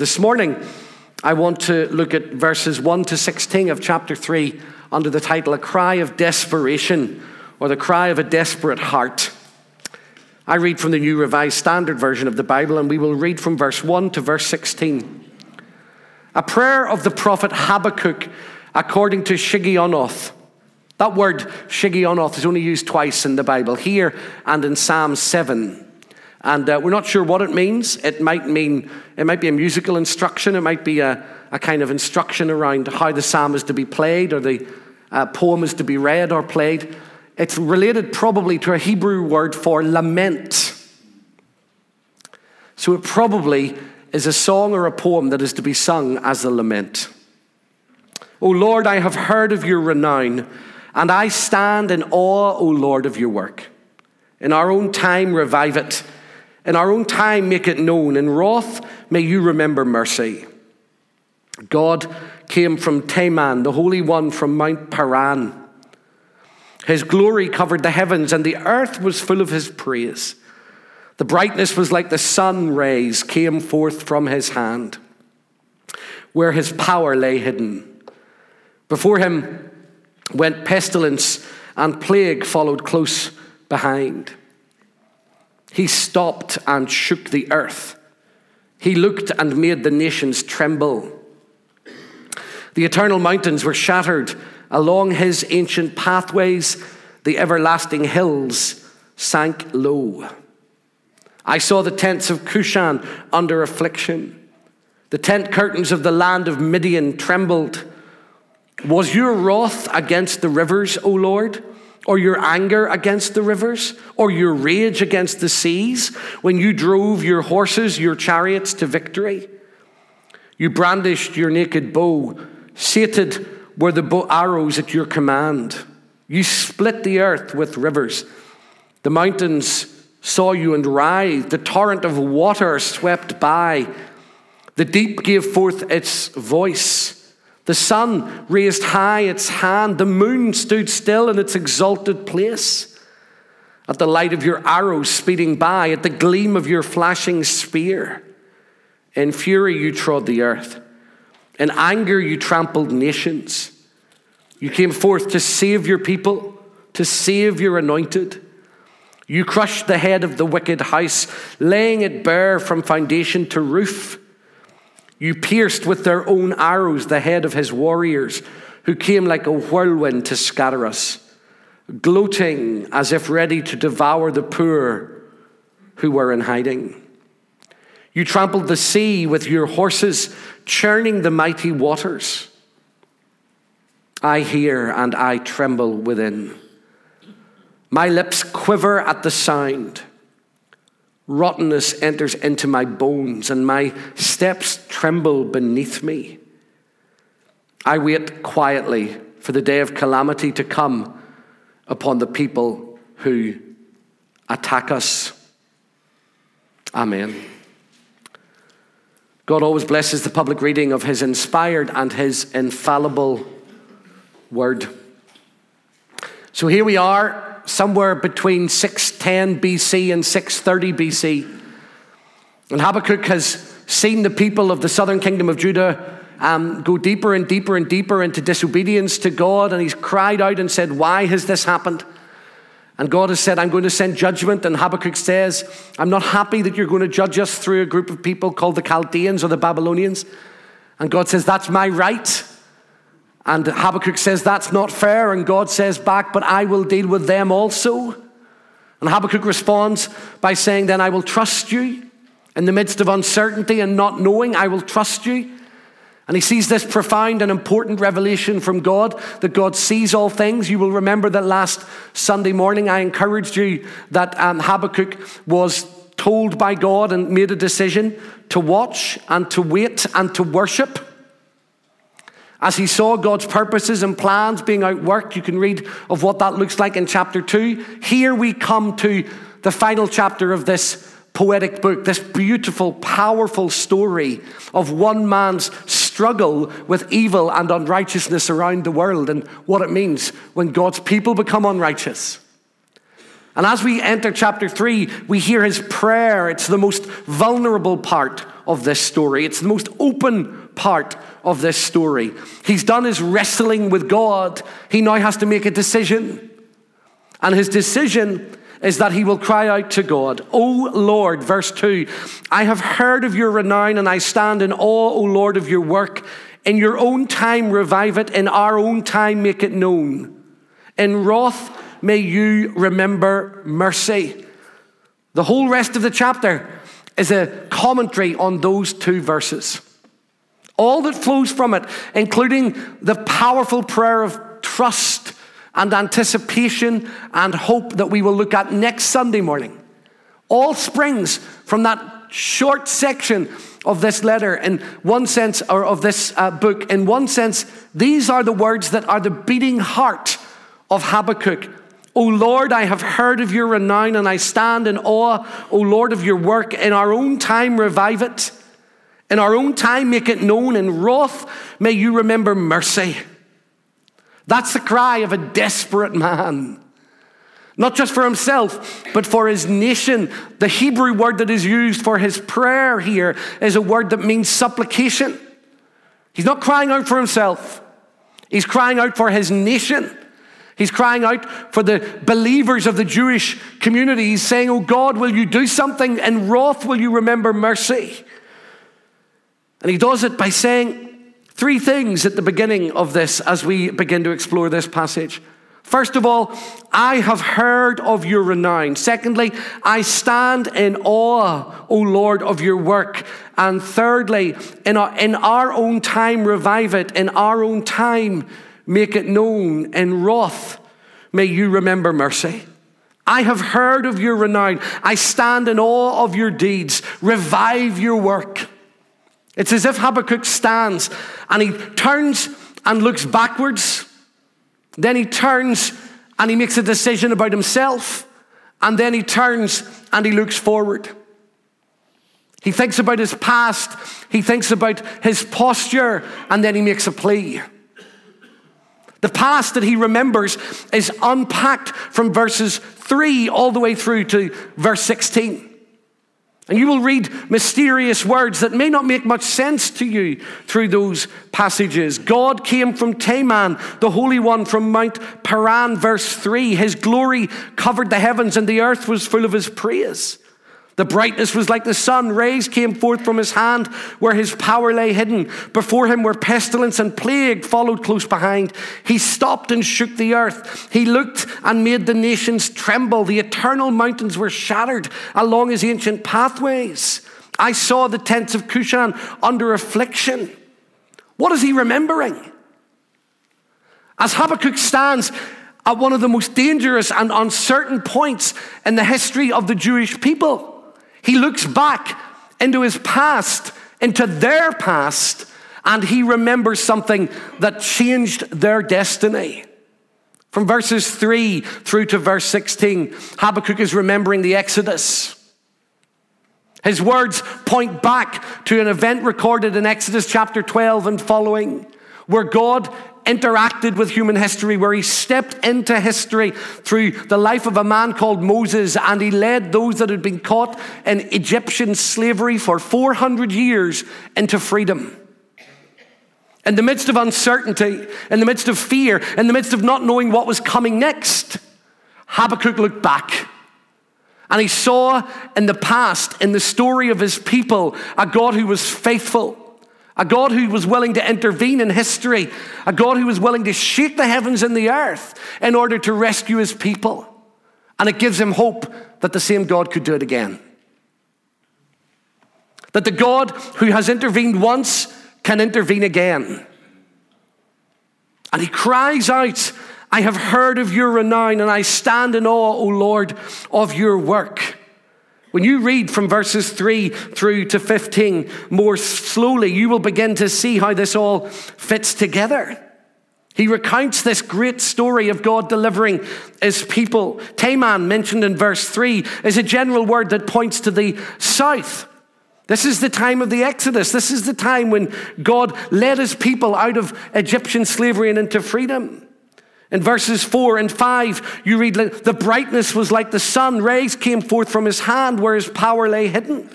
This morning, I want to look at verses 1 to 16 of chapter 3 under the title A Cry of Desperation or the Cry of a Desperate Heart. I read from the New Revised Standard Version of the Bible, and we will read from verse 1 to verse 16. A prayer of the prophet Habakkuk according to Shigionoth. That word Shigionoth is only used twice in the Bible, here and in Psalm 7. And uh, we're not sure what it means. It might mean, it might be a musical instruction, it might be a, a kind of instruction around how the psalm is to be played or the uh, poem is to be read or played. It's related probably to a Hebrew word for lament. So it probably is a song or a poem that is to be sung as a lament. O Lord, I have heard of your renown, and I stand in awe, O Lord, of your work. In our own time, revive it. In our own time, make it known. In wrath, may you remember mercy. God came from Teman, the Holy One from Mount Paran. His glory covered the heavens, and the earth was full of his praise. The brightness was like the sun rays came forth from his hand, where his power lay hidden. Before him went pestilence, and plague followed close behind. He stopped and shook the earth. He looked and made the nations tremble. The eternal mountains were shattered along his ancient pathways, the everlasting hills sank low. I saw the tents of Cushan under affliction. The tent curtains of the land of Midian trembled. Was your wrath against the rivers, O Lord? Or your anger against the rivers? Or your rage against the seas when you drove your horses, your chariots to victory? You brandished your naked bow, sated were the bow arrows at your command. You split the earth with rivers. The mountains saw you and writhed. The torrent of water swept by. The deep gave forth its voice. The sun raised high its hand. The moon stood still in its exalted place. At the light of your arrows speeding by, at the gleam of your flashing spear, in fury you trod the earth. In anger you trampled nations. You came forth to save your people, to save your anointed. You crushed the head of the wicked house, laying it bare from foundation to roof. You pierced with their own arrows the head of his warriors, who came like a whirlwind to scatter us, gloating as if ready to devour the poor who were in hiding. You trampled the sea with your horses, churning the mighty waters. I hear and I tremble within. My lips quiver at the sound. Rottenness enters into my bones, and my steps tremble beneath me. I wait quietly for the day of calamity to come upon the people who attack us. Amen. God always blesses the public reading of his inspired and his infallible word. So here we are somewhere between 610 BC and 630 BC. And Habakkuk has seen the people of the southern kingdom of Judah um, go deeper and deeper and deeper into disobedience to God. And he's cried out and said, Why has this happened? And God has said, I'm going to send judgment. And Habakkuk says, I'm not happy that you're going to judge us through a group of people called the Chaldeans or the Babylonians. And God says, That's my right. And Habakkuk says, That's not fair. And God says back, But I will deal with them also. And Habakkuk responds by saying, Then I will trust you. In the midst of uncertainty and not knowing, I will trust you. And he sees this profound and important revelation from God that God sees all things. You will remember that last Sunday morning I encouraged you that um, Habakkuk was told by God and made a decision to watch and to wait and to worship. As he saw God's purposes and plans being outworked, you can read of what that looks like in chapter 2. Here we come to the final chapter of this poetic book, this beautiful, powerful story of one man's struggle with evil and unrighteousness around the world and what it means when God's people become unrighteous. And as we enter chapter 3, we hear his prayer. It's the most vulnerable part of this story. It's the most open part of this story. He's done his wrestling with God. He now has to make a decision. And his decision is that he will cry out to God, O Lord, verse 2, I have heard of your renown and I stand in awe, O Lord, of your work. In your own time, revive it. In our own time, make it known. In wrath, may you remember mercy. The whole rest of the chapter is a commentary on those two verses. All that flows from it, including the powerful prayer of trust and anticipation and hope that we will look at next Sunday morning, all springs from that short section of this letter in one sense, or of this uh, book. In one sense, these are the words that are the beating heart of Habakkuk. O Lord, I have heard of your renown and I stand in awe, O Lord, of your work. In our own time, revive it. In our own time, make it known. In wrath, may you remember mercy. That's the cry of a desperate man. Not just for himself, but for his nation. The Hebrew word that is used for his prayer here is a word that means supplication. He's not crying out for himself, he's crying out for his nation. He's crying out for the believers of the Jewish community. He's saying, Oh God, will you do something? In wrath, will you remember mercy? And he does it by saying three things at the beginning of this as we begin to explore this passage. First of all, I have heard of your renown. Secondly, I stand in awe, O Lord, of your work. And thirdly, in our, in our own time, revive it. In our own time, make it known. In wrath, may you remember mercy. I have heard of your renown. I stand in awe of your deeds. Revive your work. It's as if Habakkuk stands and he turns and looks backwards then he turns and he makes a decision about himself. And then he turns and he looks forward. He thinks about his past, he thinks about his posture, and then he makes a plea. The past that he remembers is unpacked from verses 3 all the way through to verse 16. And you will read mysterious words that may not make much sense to you through those passages. God came from Teman, the Holy One from Mount Paran, verse 3. His glory covered the heavens, and the earth was full of his praise. The brightness was like the sun. Rays came forth from his hand where his power lay hidden. Before him were pestilence and plague followed close behind. He stopped and shook the earth. He looked and made the nations tremble. The eternal mountains were shattered along his ancient pathways. I saw the tents of Cushan under affliction. What is he remembering? As Habakkuk stands at one of the most dangerous and uncertain points in the history of the Jewish people, he looks back into his past, into their past, and he remembers something that changed their destiny. From verses 3 through to verse 16, Habakkuk is remembering the Exodus. His words point back to an event recorded in Exodus chapter 12 and following, where God interacted with human history, where he stepped into history through the life of a man called Moses, and he led those that had been caught in Egyptian slavery for 400 years into freedom. In the midst of uncertainty, in the midst of fear, in the midst of not knowing what was coming next, Habakkuk looked back. And he saw in the past, in the story of his people, a God who was faithful, a God who was willing to intervene in history, a God who was willing to shake the heavens and the earth in order to rescue his people. And it gives him hope that the same God could do it again. That the God who has intervened once can intervene again. And he cries out, I have heard of your renown, and I stand in awe, O Lord, of your work. When you read from verses 3 through to 15 more slowly, you will begin to see how this all fits together. He recounts this great story of God delivering his people. Teman, mentioned in verse 3, is a general word that points to the south. This is the time of the Exodus. This is the time when God led his people out of Egyptian slavery and into freedom. In verses 4 and 5, you read, The brightness was like the sun, rays came forth from his hand where his power lay hidden.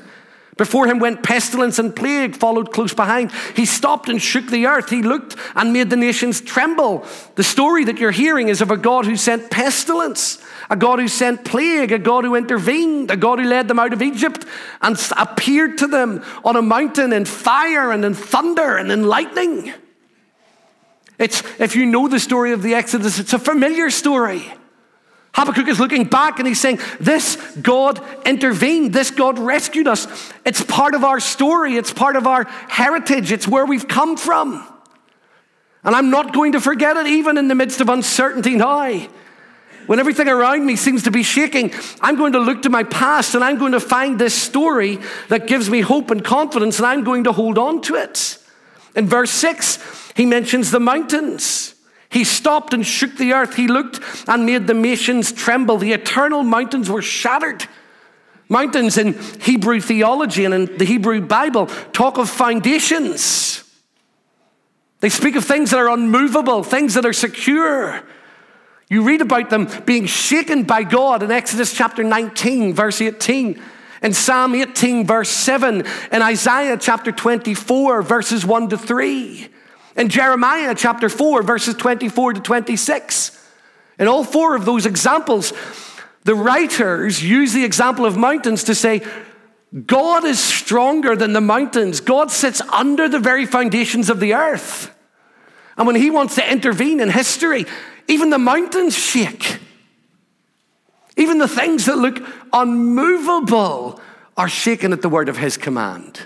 Before him went pestilence and plague, followed close behind. He stopped and shook the earth. He looked and made the nations tremble. The story that you're hearing is of a God who sent pestilence, a God who sent plague, a God who intervened, a God who led them out of Egypt and appeared to them on a mountain in fire and in thunder and in lightning. It's, if you know the story of the Exodus, it's a familiar story. Habakkuk is looking back and he's saying, This God intervened. This God rescued us. It's part of our story. It's part of our heritage. It's where we've come from. And I'm not going to forget it, even in the midst of uncertainty now. When everything around me seems to be shaking, I'm going to look to my past and I'm going to find this story that gives me hope and confidence, and I'm going to hold on to it. In verse 6, he mentions the mountains. He stopped and shook the earth. He looked and made the nations tremble. The eternal mountains were shattered. Mountains in Hebrew theology and in the Hebrew Bible talk of foundations. They speak of things that are unmovable, things that are secure. You read about them being shaken by God in Exodus chapter 19, verse 18, in Psalm 18, verse 7, in Isaiah chapter 24, verses 1 to 3. In Jeremiah chapter 4, verses 24 to 26. In all four of those examples, the writers use the example of mountains to say, God is stronger than the mountains. God sits under the very foundations of the earth. And when he wants to intervene in history, even the mountains shake. Even the things that look unmovable are shaken at the word of his command.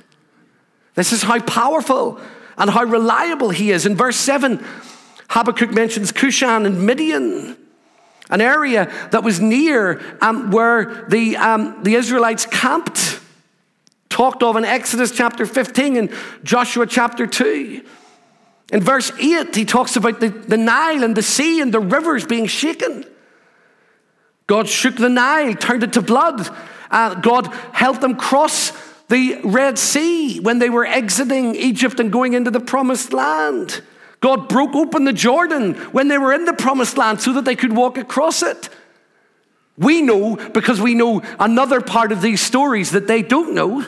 This is how powerful and how reliable he is. In verse 7, Habakkuk mentions Cushan and Midian, an area that was near um, where the, um, the Israelites camped, talked of in Exodus chapter 15 and Joshua chapter 2. In verse 8, he talks about the, the Nile and the sea and the rivers being shaken. God shook the Nile, turned it to blood. Uh, God helped them cross the Red Sea when they were exiting Egypt and going into the promised land. God broke open the Jordan when they were in the promised land so that they could walk across it. We know because we know another part of these stories that they don't know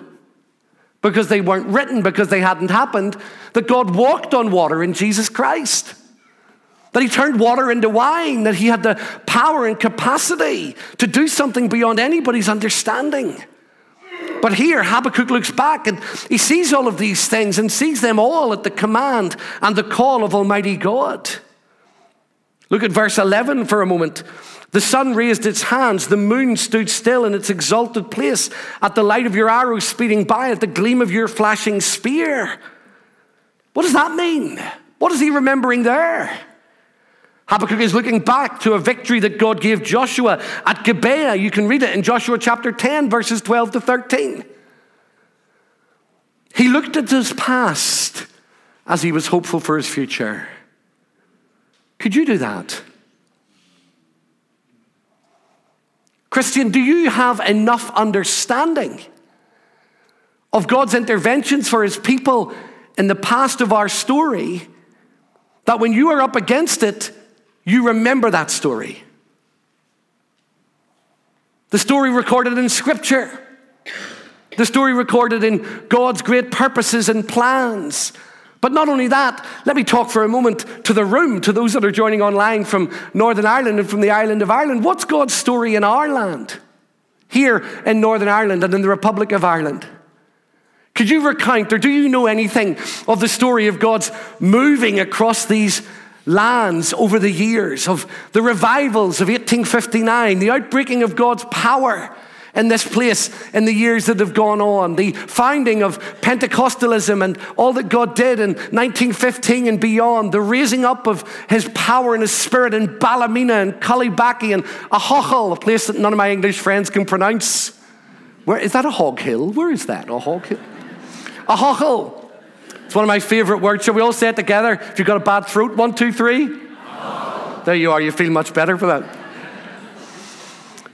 because they weren't written, because they hadn't happened, that God walked on water in Jesus Christ. That he turned water into wine, that he had the power and capacity to do something beyond anybody's understanding. But here, Habakkuk looks back and he sees all of these things and sees them all at the command and the call of Almighty God. Look at verse 11 for a moment. The sun raised its hands, the moon stood still in its exalted place at the light of your arrow speeding by, at the gleam of your flashing spear. What does that mean? What is he remembering there? Habakkuk is looking back to a victory that God gave Joshua at Gibeah. You can read it in Joshua chapter 10, verses 12 to 13. He looked at his past as he was hopeful for his future. Could you do that? Christian, do you have enough understanding of God's interventions for his people in the past of our story that when you are up against it, you remember that story. The story recorded in Scripture, the story recorded in God's great purposes and plans. But not only that, let me talk for a moment to the room, to those that are joining online from Northern Ireland and from the island of Ireland. What's God's story in our land, here in Northern Ireland and in the Republic of Ireland? Could you recount or do you know anything of the story of God's moving across these lands over the years, of the revivals of 1859, the outbreaking of God's power in this place in the years that have gone on, the founding of Pentecostalism and all that God did in 1915 and beyond, the raising up of his power and his spirit in Ballymena and Cullybackey and Ahoghill, a place that none of my English friends can pronounce. Where is that a hog hill? Where is that? A hog hill? Ahoghill. It's one of my favorite words. Shall we all say it together? If you've got a bad throat, one, two, three. There you are. You feel much better for that.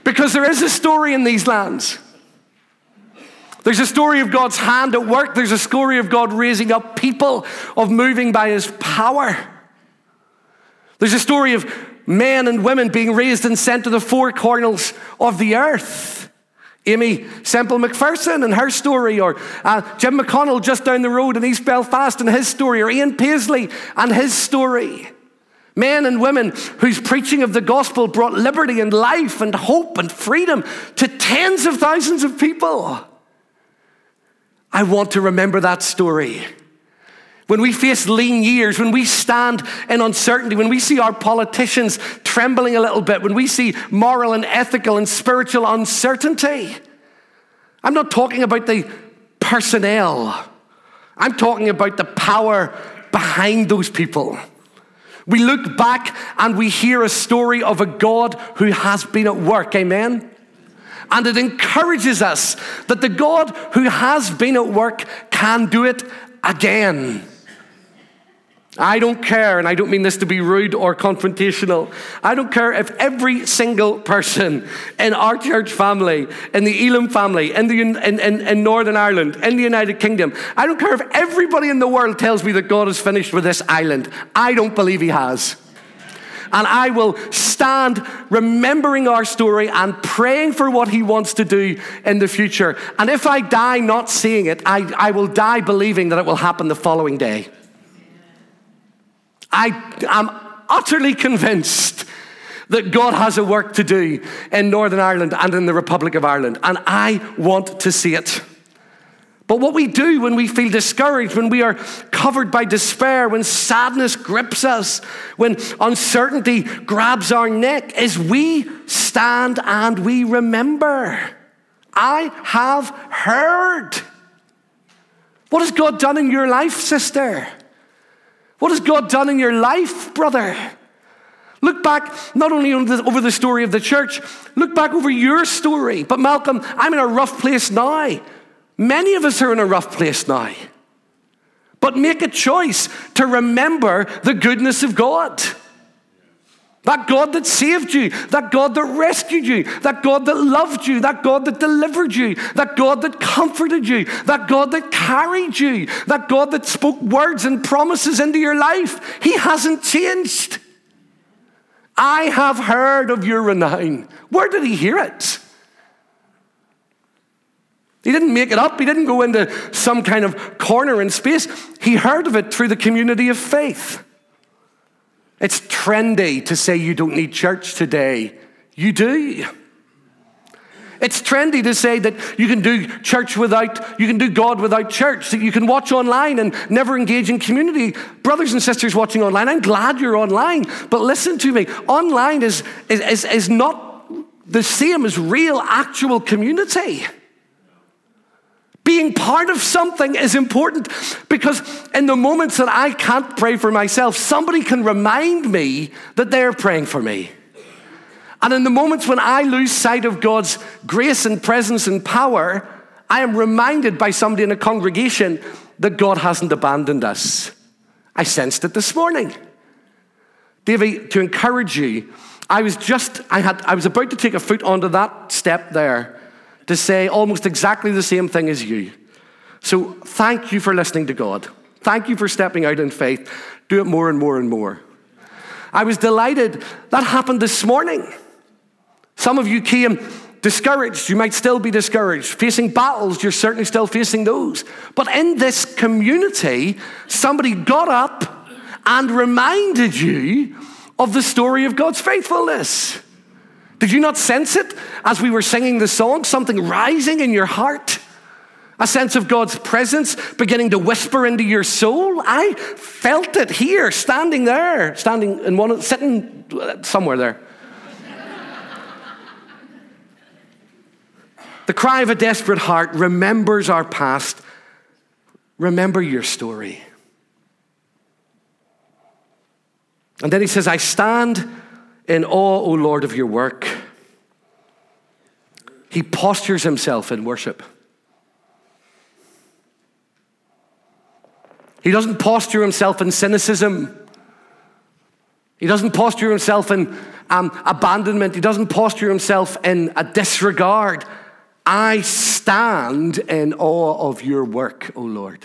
Because there is a story in these lands. There's a story of God's hand at work. There's a story of God raising up people, of moving by his power. There's a story of men and women being raised and sent to the four corners of the earth Aimee Semple McPherson and her story, or uh, Jim McConnell just down the road in East Belfast and his story, or Ian Paisley and his story. Men and women whose preaching of the gospel brought liberty and life and hope and freedom to tens of thousands of people. I want to remember that story. When we face lean years, when we stand in uncertainty, when we see our politicians trembling a little bit, when we see moral and ethical and spiritual uncertainty, I'm not talking about the personnel, I'm talking about the power behind those people. We look back and we hear a story of a God who has been at work. Amen? And it encourages us that the God who has been at work can do it again. I don't care, and I don't mean this to be rude or confrontational. I don't care if every single person in our church family, in the Elim family, in, the, in, in, in Northern Ireland, in the United Kingdom, I don't care if everybody in the world tells me that God is finished with this island. I don't believe He has. And I will stand remembering our story and praying for what He wants to do in the future. And if I die not seeing it, I, I will die believing that it will happen the following day. I am utterly convinced that God has a work to do in Northern Ireland and in the Republic of Ireland, and I want to see it. But what we do when we feel discouraged, when we are covered by despair, when sadness grips us, when uncertainty grabs our neck, is we stand and we remember. I have heard. What has God done in your life, sister? What has God done in your life, brother? Look back not only over the story of the church, look back over your story. But Malcolm, I'm in a rough place now. Many of us are in a rough place now. But make a choice to remember the goodness of God. That God that saved you, that God that rescued you, that God that loved you, that God that delivered you, that God that comforted you, that God that carried you, that God that spoke words and promises into your life. He hasn't changed. I have heard of your renown. Where did he hear it? He didn't make it up. He didn't go into some kind of corner in space. He heard of it through the community of faith. It's trendy to say you don't need church today. You do. It's trendy to say that you can do church without, you can do God without church, that you can watch online and never engage in community. Brothers and sisters watching online, I'm glad you're online, but listen to me. Online is, is, is not the same as real, actual community. Being part of something is important because in the moments that I can't pray for myself, somebody can remind me that they're praying for me. And in the moments when I lose sight of God's grace and presence and power, I am reminded by somebody in a congregation that God hasn't abandoned us. I sensed it this morning. Davy, to encourage you, I was just, I had, I was about to take a foot onto that step there to say almost exactly the same thing as you. So thank you for listening to God. Thank you for stepping out in faith. Do it more and more and more. I was delighted that happened this morning. Some of you came discouraged. You might still be discouraged. Facing battles, you're certainly still facing those. But in this community, somebody got up and reminded you of the story of God's faithfulness. Did you not sense it as we were singing the song? Something rising in your heart? A sense of God's presence beginning to whisper into your soul? I felt it here, standing there, standing in one, sitting uh, somewhere there. the cry of a desperate heart remembers our past. Remember your story. And then he says, I stand in awe, O Lord, of your work. He postures himself in worship. He doesn't posture himself in cynicism. He doesn't posture himself in um, abandonment. He doesn't posture himself in a disregard. I stand in awe of your work, O Lord.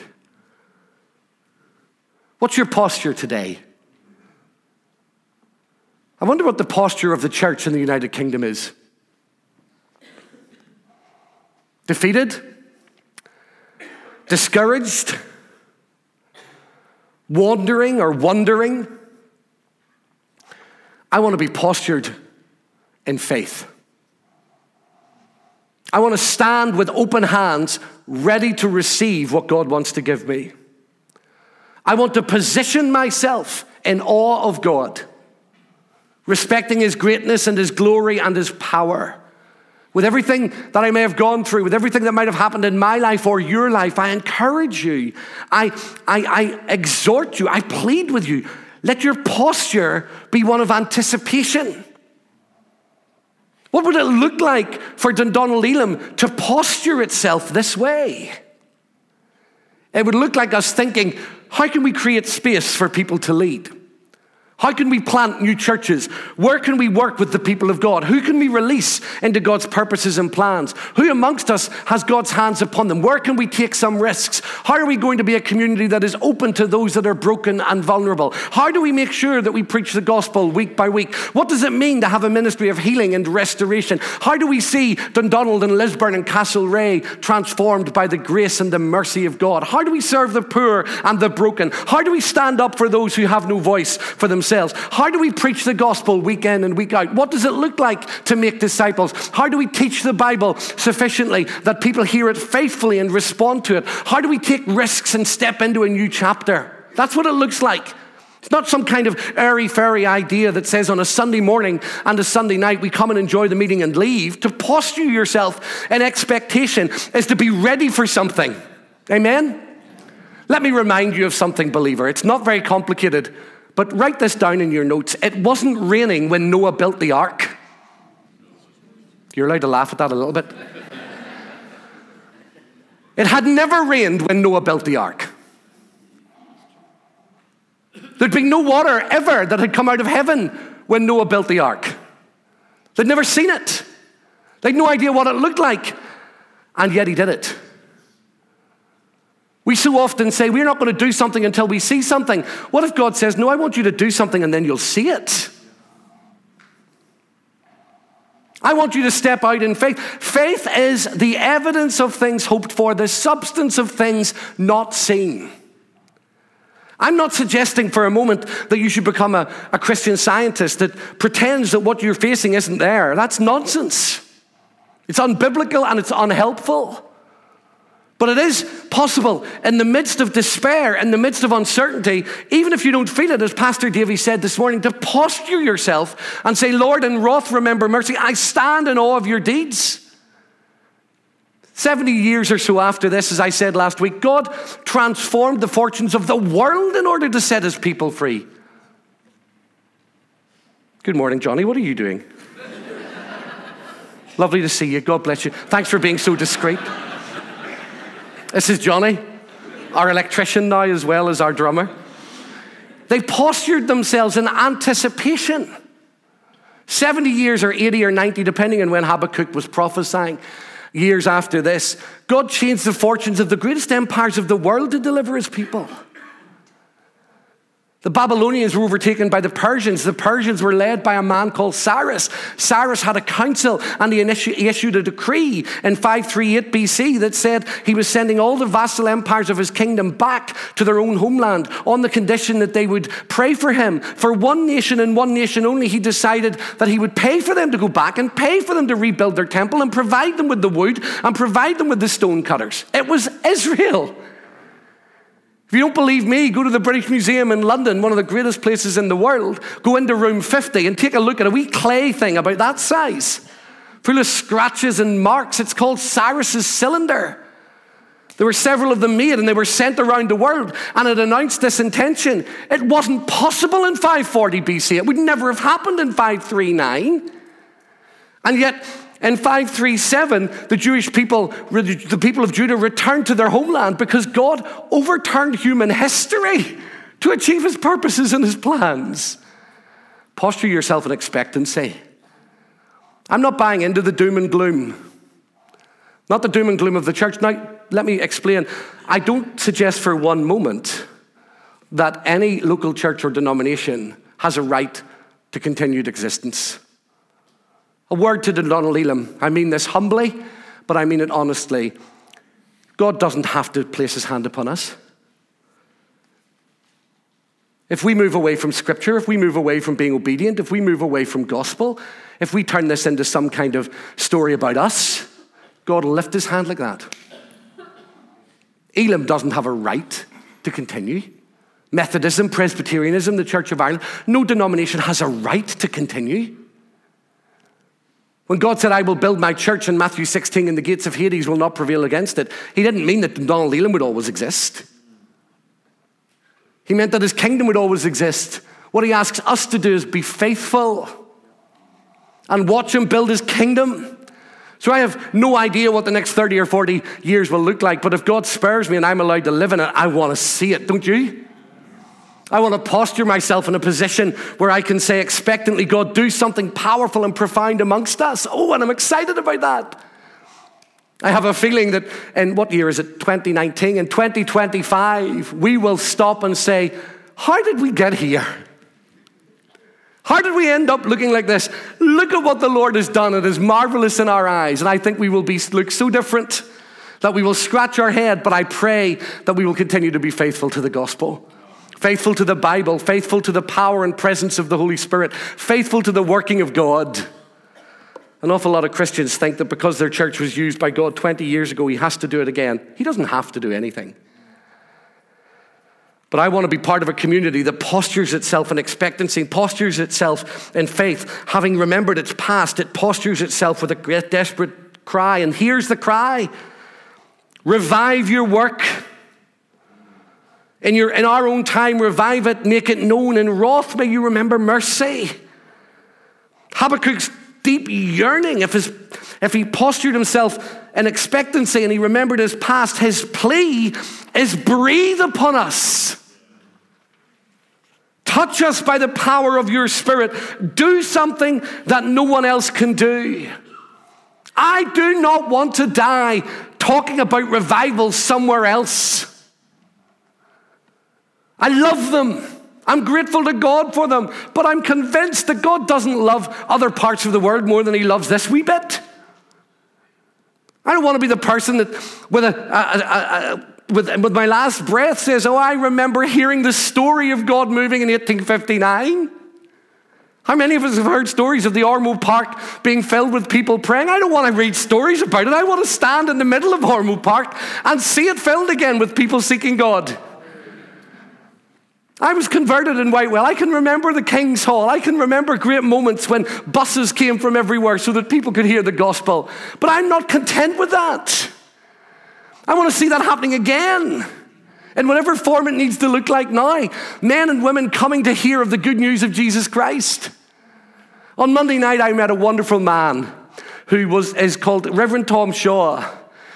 What's your posture today? I wonder what the posture of the church in the United Kingdom is. defeated, discouraged, wandering or wondering. I want to be postured in faith. I want to stand with open hands, ready to receive what God wants to give me. I want to position myself in awe of God, respecting His greatness and His glory and His power. With everything that I may have gone through, with everything that might have happened in my life or your life, I encourage you. I, I, I exhort you. I plead with you. Let your posture be one of anticipation. What would it look like for Dundonald Elim to posture itself this way? It would look like us thinking, how can we create space for people to lead? How can we plant new churches? Where can we work with the people of God? Who can we release into God's purposes and plans? Who amongst us has God's hands upon them? Where can we take some risks? How are we going to be a community that is open to those that are broken and vulnerable? How do we make sure that we preach the gospel week by week? What does it mean to have a ministry of healing and restoration? How do we see Dundonald and Lisburn and Castlereagh transformed by the grace and the mercy of God? How do we serve the poor and the broken? How do we stand up for those who have no voice for themselves? Themselves. How do we preach the gospel week in and week out? What does it look like to make disciples? How do we teach the Bible sufficiently that people hear it faithfully and respond to it? How do we take risks and step into a new chapter? That's what it looks like. It's not some kind of airy fairy idea that says on a Sunday morning and a Sunday night we come and enjoy the meeting and leave. To posture yourself in expectation is to be ready for something. Amen? Let me remind you of something, believer. It's not very complicated. But write this down in your notes. It wasn't raining when Noah built the ark. You're allowed to laugh at that a little bit. It had never rained when Noah built the ark. There'd been no water ever that had come out of heaven when Noah built the ark. They'd never seen it. They'd no idea what it looked like. And yet he did it. We so often say we're not going to do something until we see something. What if God says, No, I want you to do something and then you'll see it? I want you to step out in faith. Faith is the evidence of things hoped for, the substance of things not seen. I'm not suggesting for a moment that you should become a, a Christian scientist that pretends that what you're facing isn't there. That's nonsense. It's unbiblical and it's unhelpful. But it is possible in the midst of despair, in the midst of uncertainty, even if you don't feel it, as Pastor Davy said this morning, to posture yourself and say, Lord, in wrath, remember mercy. I stand in awe of your deeds. 70 years or so after this, as I said last week, God transformed the fortunes of the world in order to set his people free. Good morning, Johnny. What are you doing? Lovely to see you. God bless you. Thanks for being so discreet. This is Johnny, our electrician now, as well as our drummer. They postured themselves in anticipation. 70 years or 80 or 90, depending on when Habakkuk was prophesying, years after this, God changed the fortunes of the greatest empires of the world to deliver his people. The Babylonians were overtaken by the Persians. The Persians were led by a man called Cyrus. Cyrus had a council and he issued a decree in 538 BC that said he was sending all the vassal empires of his kingdom back to their own homeland on the condition that they would pray for him. For one nation and one nation only, he decided that he would pay for them to go back and pay for them to rebuild their temple and provide them with the wood and provide them with the stone cutters. It was Israel. If you don't believe me, go to the British Museum in London, one of the greatest places in the world. Go into room 50 and take a look at a wee clay thing about that size, full of scratches and marks. It's called Cyrus's cylinder. There were several of them made and they were sent around the world and it announced this intention. It wasn't possible in 540 BC. It would never have happened in 539. And yet, in 537, the Jewish people, the people of Judah, returned to their homeland because God overturned human history to achieve his purposes and his plans. Posture yourself in expectancy. I'm not buying into the doom and gloom. Not the doom and gloom of the church. Now, let me explain. I don't suggest for one moment that any local church or denomination has a right to continued existence. A word to the Elim. I mean this humbly, but I mean it honestly. God doesn't have to place his hand upon us. If we move away from Scripture, if we move away from being obedient, if we move away from gospel, if we turn this into some kind of story about us, God will lift his hand like that. Elim doesn't have a right to continue. Methodism, Presbyterianism, the Church of Ireland, no denomination has a right to continue. When God said, I will build my church in Matthew 16 and the gates of Hades will not prevail against it, he didn't mean that Donald Elim would always exist. He meant that his kingdom would always exist. What he asks us to do is be faithful and watch him build his kingdom. So I have no idea what the next 30 or 40 years will look like, but if God spares me and I'm allowed to live in it, I want to see it, don't you? I want to posture myself in a position where I can say expectantly, God, do something powerful and profound amongst us. Oh, and I'm excited about that. I have a feeling that in what year is it? 2019. In 2025, we will stop and say, How did we get here? How did we end up looking like this? Look at what the Lord has done. It is marvelous in our eyes. And I think we will be, look so different that we will scratch our head, but I pray that we will continue to be faithful to the gospel faithful to the Bible, faithful to the power and presence of the Holy Spirit, faithful to the working of God. An awful lot of Christians think that because their church was used by God 20 years ago, He has to do it again. He doesn't have to do anything. But I want to be part of a community that postures itself in expectancy, postures itself in faith. Having remembered its past, it postures itself with a desperate cry. And here's the cry Revive your work in, your, in our own time, revive it, make it known. In wrath, may you remember mercy. Habakkuk's deep yearning, if, his, if he postured himself in expectancy and he remembered his past, his plea is breathe upon us. Touch us by the power of your spirit. Do something that no one else can do. I do not want to die talking about revival somewhere else. I love them. I'm grateful to God for them, but I'm convinced that God doesn't love other parts of the world more than He loves this wee bit. I don't want to be the person that, with, a, a, a, with, with my last breath, says, Oh, I remember hearing the story of God moving in 1859. How many of us have heard stories of the Ormeau Park being filled with people praying? I don't want to read stories about it. I want to stand in the middle of Ormeau Park and see it filled again with people seeking God. I was converted in Whitewell. I can remember the King's Hall. I can remember great moments when buses came from everywhere so that people could hear the gospel. But I'm not content with that. I want to see that happening again. In whatever form it needs to look like now. Men and women coming to hear of the good news of Jesus Christ. On Monday night, I met a wonderful man who was, is called Reverend Tom Shaw.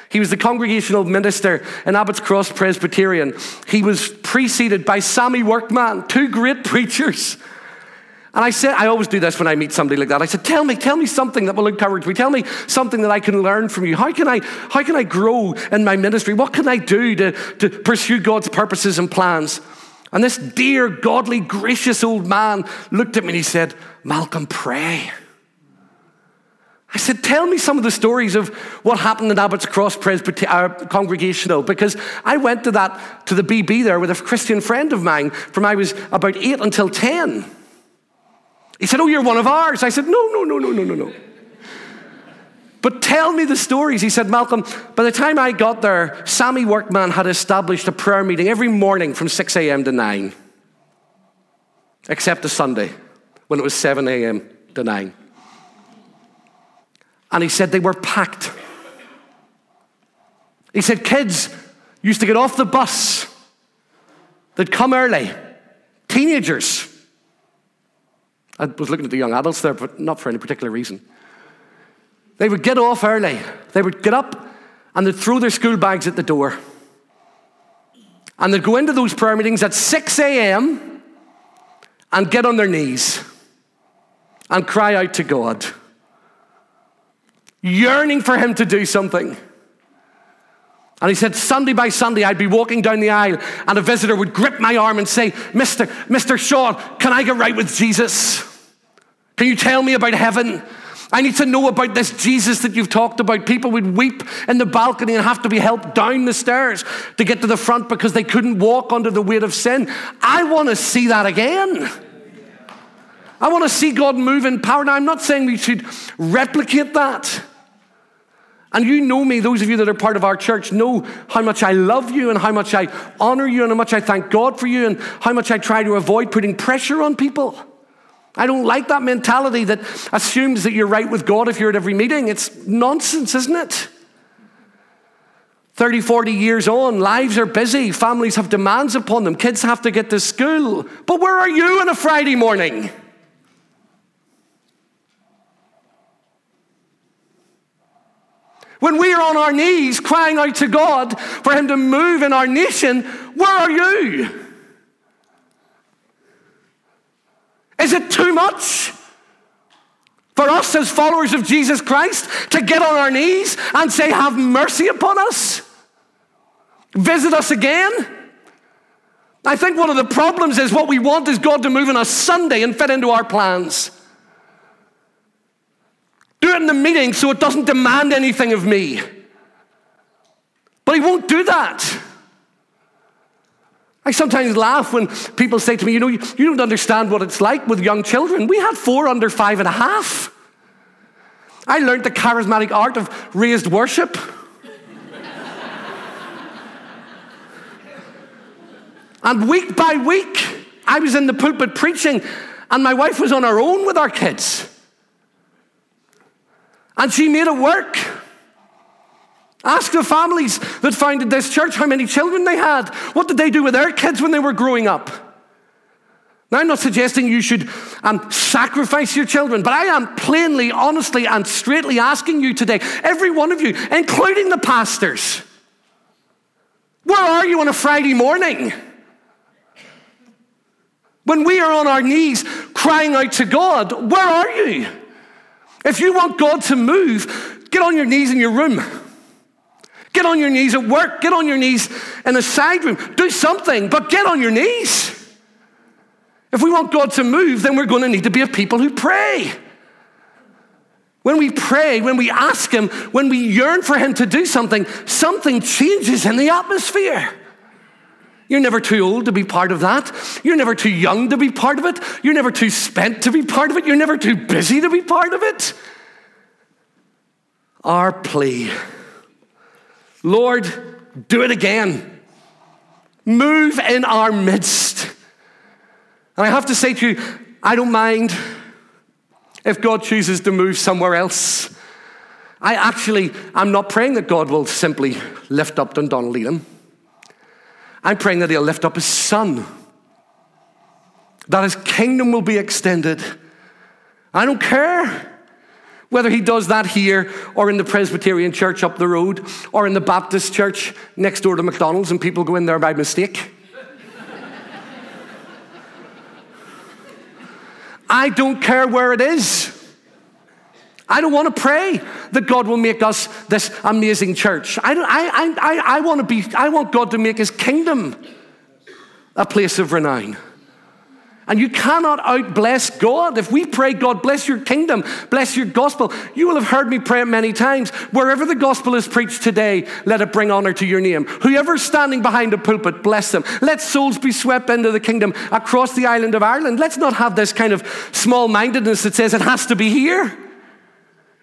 He was the congregational minister in Abbots Cross Presbyterian. He was preceded by Sammy Workman, two great preachers. And I said, I always do this when I meet somebody like that. I said, Tell me, tell me something that will encourage me. Tell me something that I can learn from you. How can I, how can I grow in my ministry? What can I do to, to pursue God's purposes and plans? And this dear, godly, gracious old man looked at me and he said, Malcolm, pray. I said, Tell me some of the stories of what happened in Abbots Cross Presbyter- uh, Congregational, because I went to that, to the BB there with a Christian friend of mine from I was about eight until 10. He said, Oh, you're one of ours. I said, No, no, no, no, no, no, no. But tell me the stories. He said, Malcolm, by the time I got there, Sammy Workman had established a prayer meeting every morning from 6 a.m. to 9, except a Sunday when it was 7 a.m. to 9. And he said they were packed. He said kids used to get off the bus, they'd come early, teenagers. I was looking at the young adults there, but not for any particular reason. They would get off early, they would get up and they'd throw their school bags at the door. And they'd go into those prayer meetings at 6 a.m. and get on their knees and cry out to God yearning for him to do something. And he said, Sunday by Sunday, I'd be walking down the aisle, and a visitor would grip my arm and say, Mr. Mr. Shaw, can I get right with Jesus? Can you tell me about heaven? I need to know about this Jesus that you've talked about. People would weep in the balcony and have to be helped down the stairs to get to the front because they couldn't walk under the weight of sin. I want to see that again. I want to see God move in power. Now, I'm not saying we should replicate that. And you know me, those of you that are part of our church know how much I love you and how much I honor you and how much I thank God for you and how much I try to avoid putting pressure on people. I don't like that mentality that assumes that you're right with God if you're at every meeting. It's nonsense, isn't it? 30, 40 years on, lives are busy, families have demands upon them, kids have to get to school. But where are you on a Friday morning? When we are on our knees crying out to God for Him to move in our nation, where are you? Is it too much for us as followers of Jesus Christ to get on our knees and say, Have mercy upon us? Visit us again? I think one of the problems is what we want is God to move on a Sunday and fit into our plans. Do it in the meeting so it doesn't demand anything of me. But he won't do that. I sometimes laugh when people say to me, you know, you, you don't understand what it's like with young children. We had four under five and a half. I learned the charismatic art of raised worship. and week by week, I was in the pulpit preaching, and my wife was on her own with our kids. And she made it work. Ask the families that founded this church how many children they had. What did they do with their kids when they were growing up? Now, I'm not suggesting you should um, sacrifice your children, but I am plainly, honestly, and straightly asking you today, every one of you, including the pastors, where are you on a Friday morning? When we are on our knees crying out to God, where are you? If you want God to move, get on your knees in your room. Get on your knees at work. Get on your knees in the side room. Do something, but get on your knees. If we want God to move, then we're going to need to be a people who pray. When we pray, when we ask Him, when we yearn for Him to do something, something changes in the atmosphere. You're never too old to be part of that. You're never too young to be part of it. You're never too spent to be part of it. You're never too busy to be part of it. Our plea Lord, do it again. Move in our midst. And I have to say to you, I don't mind if God chooses to move somewhere else. I actually, I'm not praying that God will simply lift up Dundonald I'm praying that He'll lift up His Son, that His kingdom will be extended. I don't care whether He does that here or in the Presbyterian church up the road or in the Baptist church next door to McDonald's and people go in there by mistake. I don't care where it is. I don't want to pray that God will make us this amazing church. I, I, I, I, want to be, I want God to make his kingdom a place of renown. And you cannot outbless God. If we pray, God, bless your kingdom, bless your gospel, you will have heard me pray it many times. Wherever the gospel is preached today, let it bring honor to your name. Whoever's standing behind a pulpit, bless them. Let souls be swept into the kingdom across the island of Ireland. Let's not have this kind of small mindedness that says it has to be here.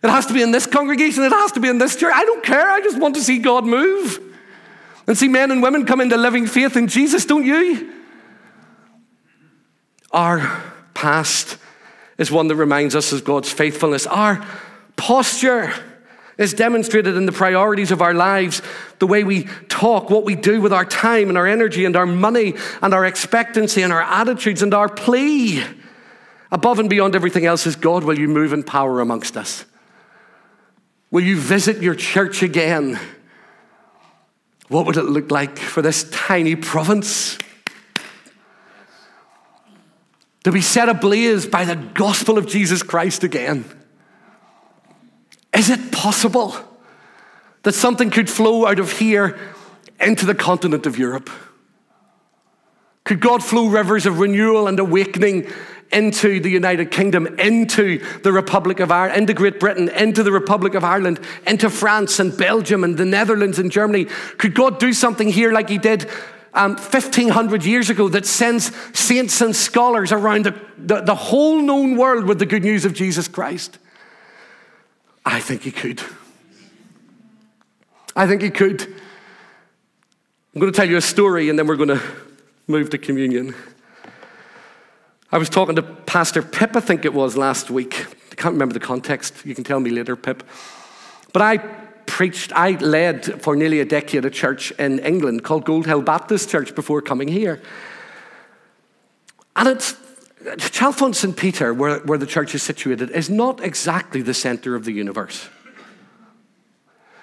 It has to be in this congregation. It has to be in this church. I don't care. I just want to see God move and see men and women come into living faith in Jesus, don't you? Our past is one that reminds us of God's faithfulness. Our posture is demonstrated in the priorities of our lives, the way we talk, what we do with our time and our energy and our money and our expectancy and our attitudes and our plea. Above and beyond everything else is God, will you move in power amongst us? Will you visit your church again? What would it look like for this tiny province? To be set ablaze by the gospel of Jesus Christ again. Is it possible that something could flow out of here into the continent of Europe? Could God flow rivers of renewal and awakening into the United Kingdom, into the Republic of Ireland, into Great Britain, into the Republic of Ireland, into France and Belgium and the Netherlands and Germany? Could God do something here like He did um, 1500 years ago that sends saints and scholars around the, the, the whole known world with the good news of Jesus Christ? I think He could. I think He could. I'm going to tell you a story and then we're going to move to communion. I was talking to Pastor Pip, I think it was last week. I can't remember the context. You can tell me later, Pip. But I preached, I led for nearly a decade a church in England called Gold Hill Baptist Church before coming here. And it's Chalfont St. Peter, where, where the church is situated, is not exactly the center of the universe.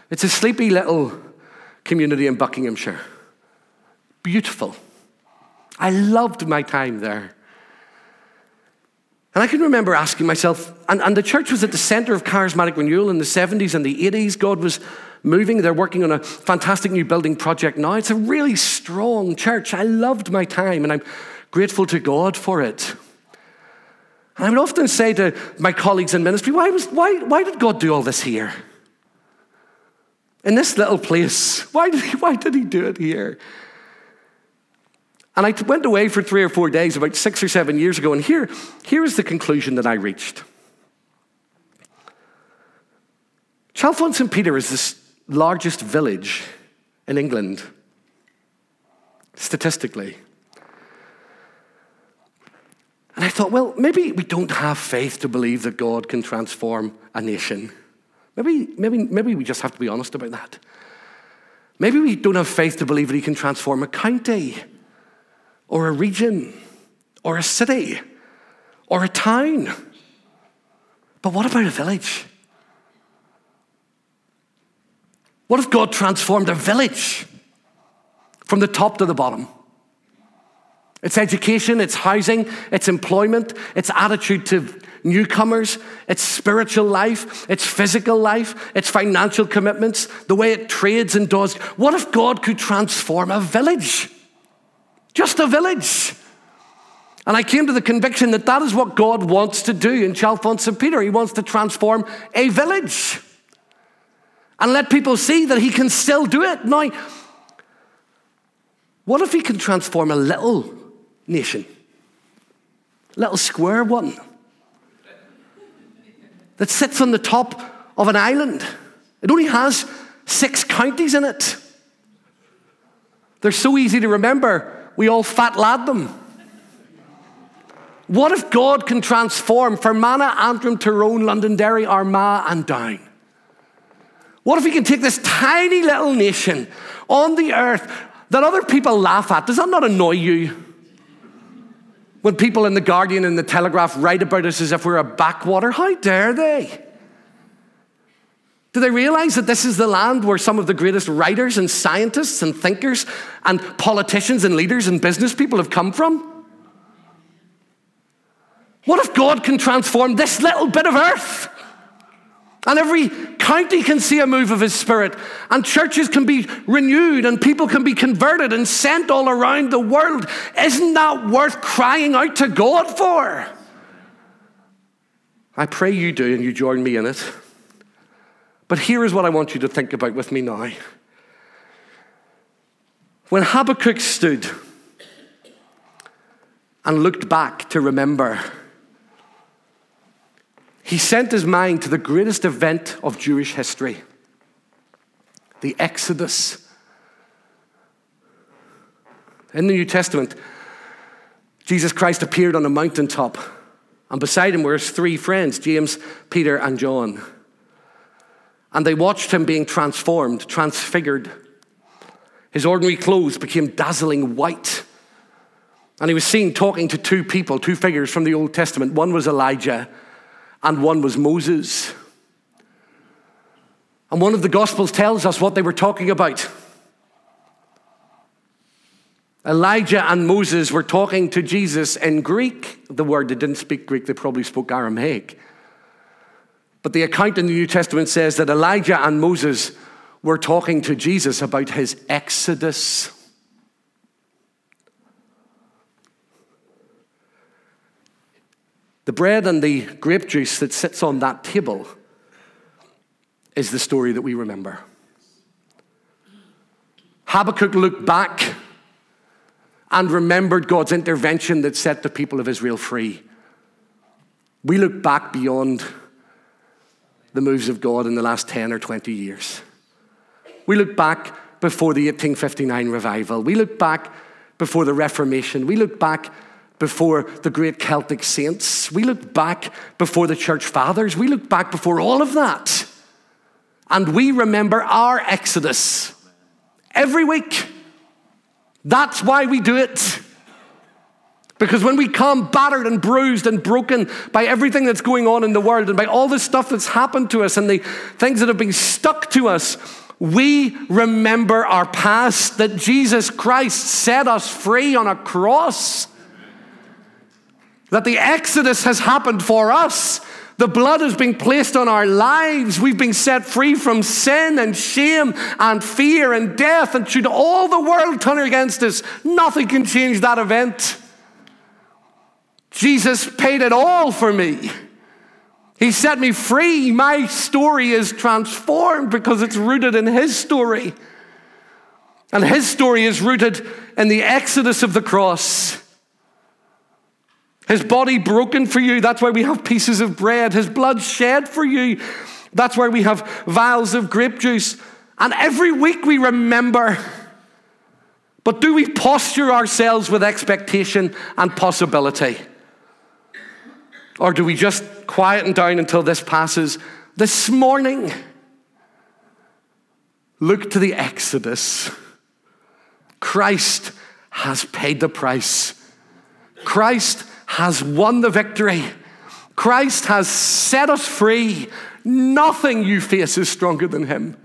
It's a sleepy little community in Buckinghamshire. Beautiful. I loved my time there. And I can remember asking myself, and, and the church was at the center of charismatic renewal in the 70s and the 80s. God was moving. They're working on a fantastic new building project now. It's a really strong church. I loved my time, and I'm grateful to God for it. And I would often say to my colleagues in ministry, why, was, why, why did God do all this here? In this little place? Why did, he, why did he do it here? And I went away for three or four days about six or seven years ago, and here, here is the conclusion that I reached. Chalfont St. Peter is the largest village in England, statistically. And I thought, well, maybe we don't have faith to believe that God can transform a nation. Maybe, maybe, maybe we just have to be honest about that. Maybe we don't have faith to believe that He can transform a county or a region or a city or a town. But what about a village? What if God transformed a village from the top to the bottom? It's education, it's housing, it's employment, it's attitude to newcomers, it's spiritual life, it's physical life, it's financial commitments, the way it trades and does. What if God could transform a village? Just a village. And I came to the conviction that that is what God wants to do in Chalfont St. Peter. He wants to transform a village and let people see that He can still do it. Now, what if He can transform a little nation? Little square one that sits on the top of an island. It only has six counties in it. They're so easy to remember we all fat lad them. What if God can transform Fermanagh, Antrim, Tyrone, Londonderry, Armagh, and Down? What if He can take this tiny little nation on the earth that other people laugh at? Does that not annoy you? When people in The Guardian and The Telegraph write about us as if we're a backwater, how dare they? Do they realize that this is the land where some of the greatest writers and scientists and thinkers and politicians and leaders and business people have come from? What if God can transform this little bit of earth? And every county can see a move of His Spirit, and churches can be renewed, and people can be converted and sent all around the world. Isn't that worth crying out to God for? I pray you do, and you join me in it. But here is what I want you to think about with me now. When Habakkuk stood and looked back to remember, he sent his mind to the greatest event of Jewish history the Exodus. In the New Testament, Jesus Christ appeared on a mountaintop, and beside him were his three friends, James, Peter, and John. And they watched him being transformed, transfigured. His ordinary clothes became dazzling white. And he was seen talking to two people, two figures from the Old Testament. One was Elijah, and one was Moses. And one of the Gospels tells us what they were talking about. Elijah and Moses were talking to Jesus in Greek. The word, they didn't speak Greek, they probably spoke Aramaic. But the account in the New Testament says that Elijah and Moses were talking to Jesus about his exodus. The bread and the grape juice that sits on that table is the story that we remember. Habakkuk looked back and remembered God's intervention that set the people of Israel free. We look back beyond the moves of God in the last 10 or 20 years. We look back before the 1859 revival. We look back before the Reformation. We look back before the great Celtic saints. We look back before the church fathers. We look back before all of that. And we remember our Exodus every week. That's why we do it. Because when we come battered and bruised and broken by everything that's going on in the world and by all the stuff that's happened to us and the things that have been stuck to us, we remember our past, that Jesus Christ set us free on a cross, that the Exodus has happened for us. The blood has been placed on our lives. We've been set free from sin and shame and fear and death. And should all the world turn against us, nothing can change that event. Jesus paid it all for me. He set me free. My story is transformed because it's rooted in His story. And His story is rooted in the exodus of the cross. His body broken for you. That's why we have pieces of bread. His blood shed for you. That's why we have vials of grape juice. And every week we remember. But do we posture ourselves with expectation and possibility? Or do we just quieten down until this passes? This morning, look to the Exodus. Christ has paid the price. Christ has won the victory. Christ has set us free. Nothing you face is stronger than him.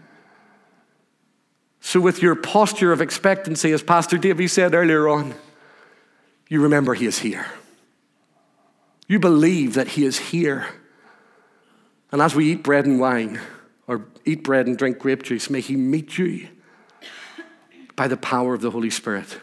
So, with your posture of expectancy, as Pastor Davey said earlier on, you remember he is here. You believe that He is here. And as we eat bread and wine, or eat bread and drink grape juice, may He meet you by the power of the Holy Spirit.